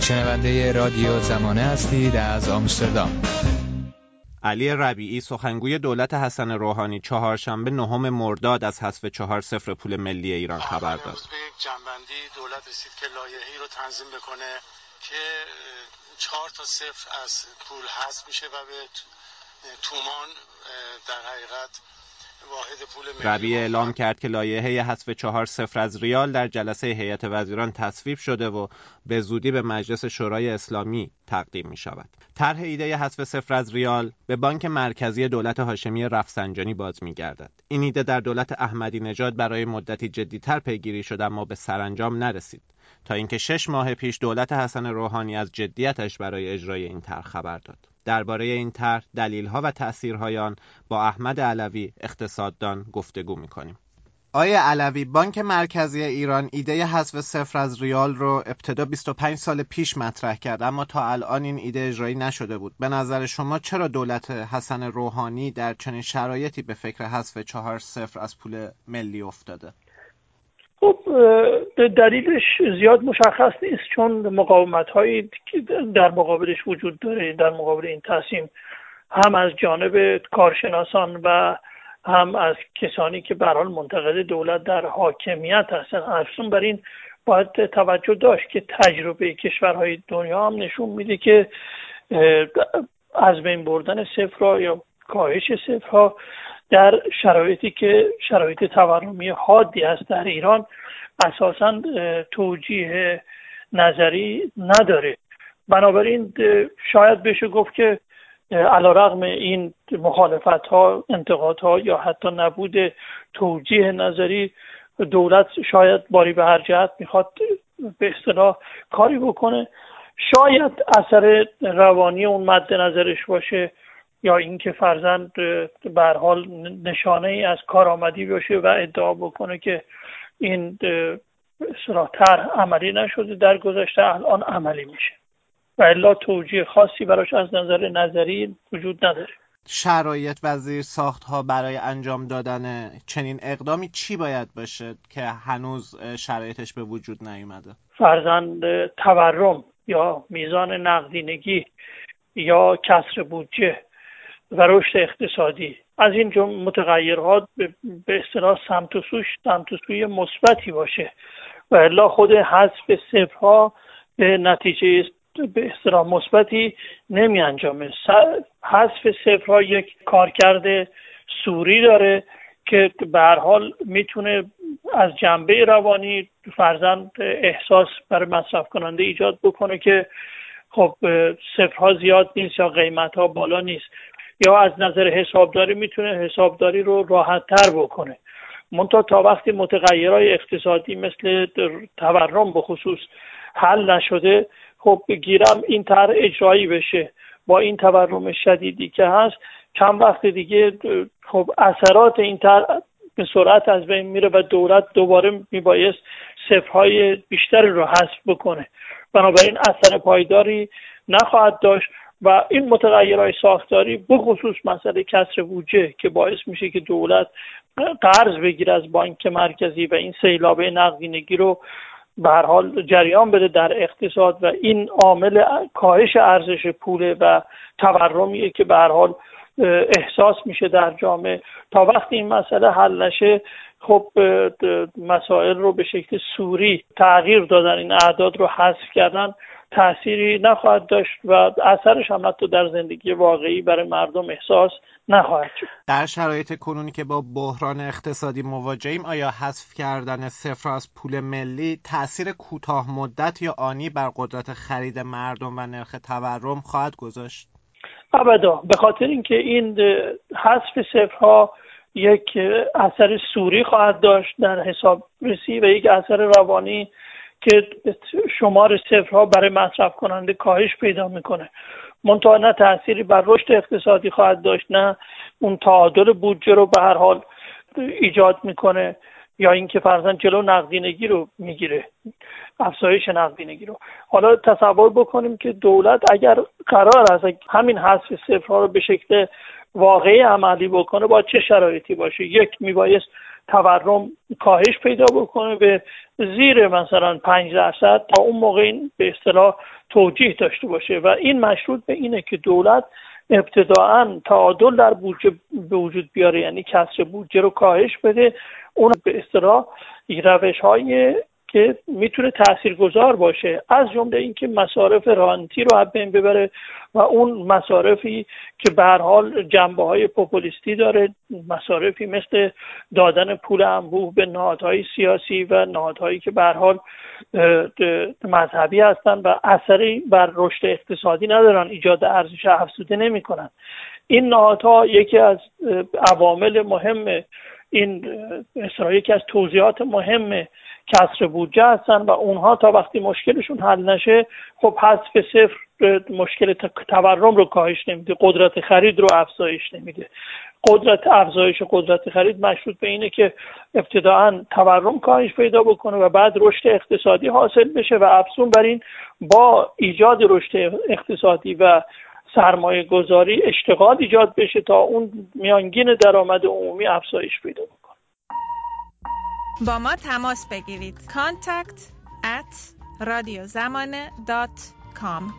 شنونده رادیو زمانه هستید از آمستردام علی ربیعی سخنگوی دولت حسن روحانی چهارشنبه نهم مرداد از حذف چهار صفر پول ملی ایران خبر داد. جنبندی دولت رسید که لایحه‌ای رو تنظیم بکنه که چهار تا صفر از پول حذف میشه و به تومان در حقیقت ربیع اعلام کرد که لایحه حذف چهار صفر از ریال در جلسه هیئت وزیران تصویب شده و به زودی به مجلس شورای اسلامی تقدیم می شود. طرح ایده حذف صفر از ریال به بانک مرکزی دولت هاشمی رفسنجانی باز می گردد. این ایده در دولت احمدی نژاد برای مدتی جدیتر پیگیری شده اما به سرانجام نرسید تا اینکه شش ماه پیش دولت حسن روحانی از جدیتش برای اجرای این طرح خبر داد. درباره این طرح دلیلها و تأثیرهای آن با احمد علوی اقتصاددان گفتگو می‌کنیم. آیا علوی بانک مرکزی ایران ایده حذف صفر از ریال رو ابتدا 25 سال پیش مطرح کرد اما تا الان این ایده اجرایی نشده بود. به نظر شما چرا دولت حسن روحانی در چنین شرایطی به فکر حذف چهار صفر از پول ملی افتاده؟ خب دلیلش زیاد مشخص نیست چون مقاومت هایی که در مقابلش وجود داره در مقابل این تصمیم هم از جانب کارشناسان و هم از کسانی که به حال منتقد دولت در حاکمیت هستن. افزون بر این باید توجه داشت که تجربه کشورهای دنیا هم نشون میده که از بین بردن صفر یا کاهش صفرها در شرایطی که شرایط تورمی حادی است در ایران اساسا توجیه نظری نداره. بنابراین شاید بشه گفت که علا رغم این مخالفت ها انتقاد ها یا حتی نبود توجیه نظری دولت شاید باری به هر جهت می‌خواد به اصطلاح کاری بکنه. شاید اثر روانی اون مد نظرش باشه. یا اینکه فرزند به حال نشانه ای از کارآمدی باشه و ادعا بکنه که این اصطلاح عملی نشده در گذشته الان عملی میشه. و الا توجیه خاصی براش از نظر نظری وجود نداره. شرایط وزیر ساخت ها برای انجام دادن چنین اقدامی چی باید باشه که هنوز شرایطش به وجود نیومده؟ فرزند تورم یا میزان نقدینگی یا کسر بودجه و رشد اقتصادی. از این متغیرها به اصطلاح سمت و سوش سمت و سوی مثبتی باشه و الا خود حذف صفرها به نتیجه به اصطلاح مثبتی نمی انجامه. حذف صفرها یک کارکرد سوری داره که به هر حال می‌تونه از جنبه روانی فرزند احساس برای مصرف کننده ایجاد بکنه که خب صفرها زیاد نیست یا قیمت ها بالا نیست. یا از نظر حسابداری می‌تونه حسابداری رو راحت تر بکنه. منتها تا وقتی متغیرهای اقتصادی مثل تورم به خصوص حل نشده خب گیرم این طرح اجرایی بشه. با این تورم شدیدی که هست چند وقت دیگه خب اثرات این طرح به سرعت از بین میره و دولت دوباره میبایست صفرهای بیشتری رو حذف بکنه. بنابراین اثر پایداری نخواهد داشت. و این متغیرهای ساختاری بخصوص مسئله کسر بودجه که باعث میشه که دولت قرض بگیره از بانک مرکزی و این سیلابه نقدینگی رو به هر حال جریان بده در اقتصاد و این عامل کاهش ارزش پوله و تورمیه که به هر حال احساس میشه در جامعه. تا وقتی این مسئله حل نشه خب مسائل رو به شکل سوری تغییر دادن این اعداد رو حذف کردن تأثیری نخواهد داشت و اثرش هم حتی در زندگی واقعی برای مردم احساس نخواهد شد. در شرایط کنونی که با بحران اقتصادی مواجهیم آیا حذف کردن صفر از پول ملی تاثیر کوتاه مدت یا آنی بر قدرت خرید مردم و نرخ تورم خواهد گذاشت؟ ابدا به خاطر اینکه این حذف صفرها یک اثر سوری خواهد داشت در حساب رسی و یک اثر روانی که شمار صفرها برای مصرف کننده کاهش پیدا می‌کنه. منتها نه تأثیری بر رشد اقتصادی خواهد داشت نه اون تعادل بودجه رو به هر حال ایجاد می‌کنه یا اینکه فرزن جلو نقدینگی رو می‌گیره افزایش نقدینگی رو. حالا تصور بکنیم که دولت اگر قرار است همین حذف صفرها رو به شکل واقعی عملی بکنه با چه شرایطی باشه؟ یک میبایست تورم کاهش پیدا بکنه به زیر مثلا پنج درصد تا اون موقع این به اصطلاح توجیه داشته باشه. و این مشروط به اینه که دولت ابتداعا تعادل در بودجه به وجود بیاره یعنی کسر بودجه رو کاهش بده. اون به اصطلاح روش های که می‌تونه تاثیرگذار باشه. از جمله اینکه مصارف رانتی رو بین ببره و اون مصارفی که به حال جنبه های پوپولیستی داره مصارفی مثل دادن پول انبوه به نهادهای سیاسی و نهادهایی که به حال مذهبی هستن و اثری بر رشد اقتصادی ندارن ایجاد ارزش افزوده نمی‌کنن. این نهادها یکی از عوامل مهم این یکی از توضیحات مهم کسر بودجه هستن و اونها تا وقتی مشکلشون حل نشه خب حذف صفر مشکل تورم رو کاهش نمیده قدرت خرید رو افزایش نمیده. قدرت افزایش قدرت خرید مشروط به اینه که ابتداعا تورم کاهش پیدا بکنه و بعد رشد اقتصادی حاصل بشه و افزون بر این با ایجاد رشد اقتصادی و سرمایه گذاری اشتغال ایجاد بشه تا اون میانگین درآمد عمومی افزایش پیدا بکنه. با ما تماس بگیرید contact at radiozamane.com